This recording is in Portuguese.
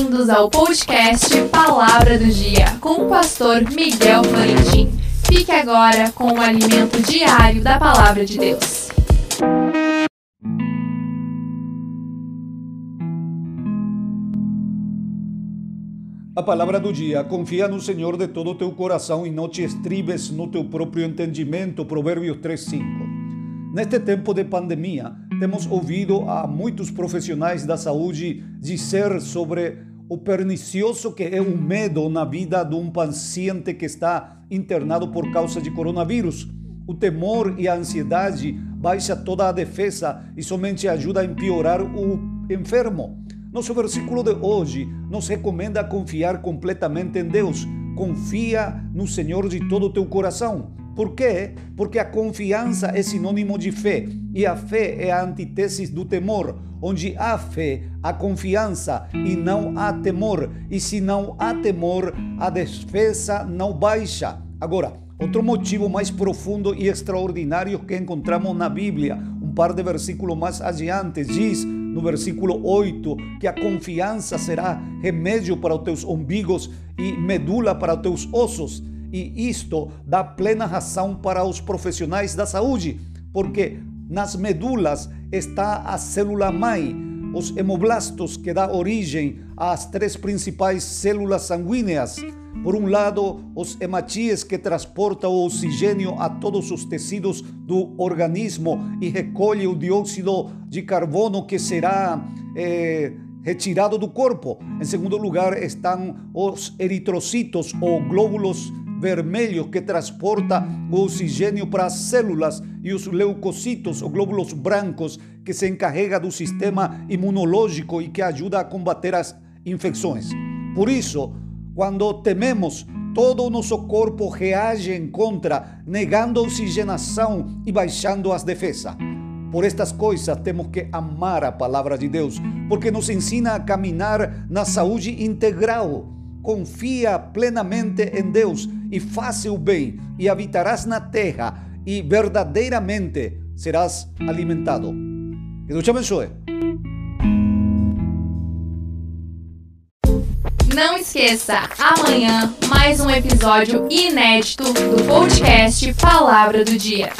Bem-vindos ao podcast Palavra do Dia com o pastor Miguel Florentin. Fique agora com o alimento diário da Palavra de Deus. A palavra do dia: confia no Senhor de todo o teu coração e não te estribes no teu próprio entendimento. Provérbios 3:5. Neste tempo de pandemia, temos ouvido a muitos profissionais da saúde dizer sobre o pernicioso que é o medo na vida de um paciente que está internado por causa de coronavírus. O temor e a ansiedade baixa toda a defesa e somente ajuda a empeorar o enfermo. Nosso versículo de hoje nos recomenda confiar completamente em Deus. Confia no Senhor de todo o teu coração. Por quê? Porque a confiança é sinônimo de fé e a fé é a antítese do temor. Onde há fé, há confiança e não há temor. E se não há temor, a defesa não baixa. Agora, outro motivo mais profundo e extraordinário que encontramos na Bíblia, um par de versículos mais adiante, diz no versículo 8 que a confiança será remédio para os teus umbigos e medula para os teus ossos e isto dá plena razão para os profissionais da saúde, porque nas medulas está a célula mãe, os hemoblastos que dá origem às três principais células sanguíneas. Por um lado, os hematíes que transportam o oxigênio a todos os tecidos do organismo e recolhe o dióxido de carbono que será eh, retirado do corpo. Em segundo lugar, estão os eritrocitos ou glóbulos vermelho que transporta o oxigênio para as células e os leucocitos, ou glóbulos brancos, que se encarrega do sistema imunológico e que ajuda a combater as infecções. Por isso, quando tememos, todo o nosso corpo reage em contra, negando a oxigenação e baixando as defesas. Por estas coisas temos que amar a palavra de Deus, porque nos ensina a caminhar na saúde integral confia plenamente em Deus e faça o bem, e habitarás na terra, e verdadeiramente serás alimentado. Que Deus te abençoe. Não esqueça, amanhã mais um episódio inédito do podcast Palavra do Dia.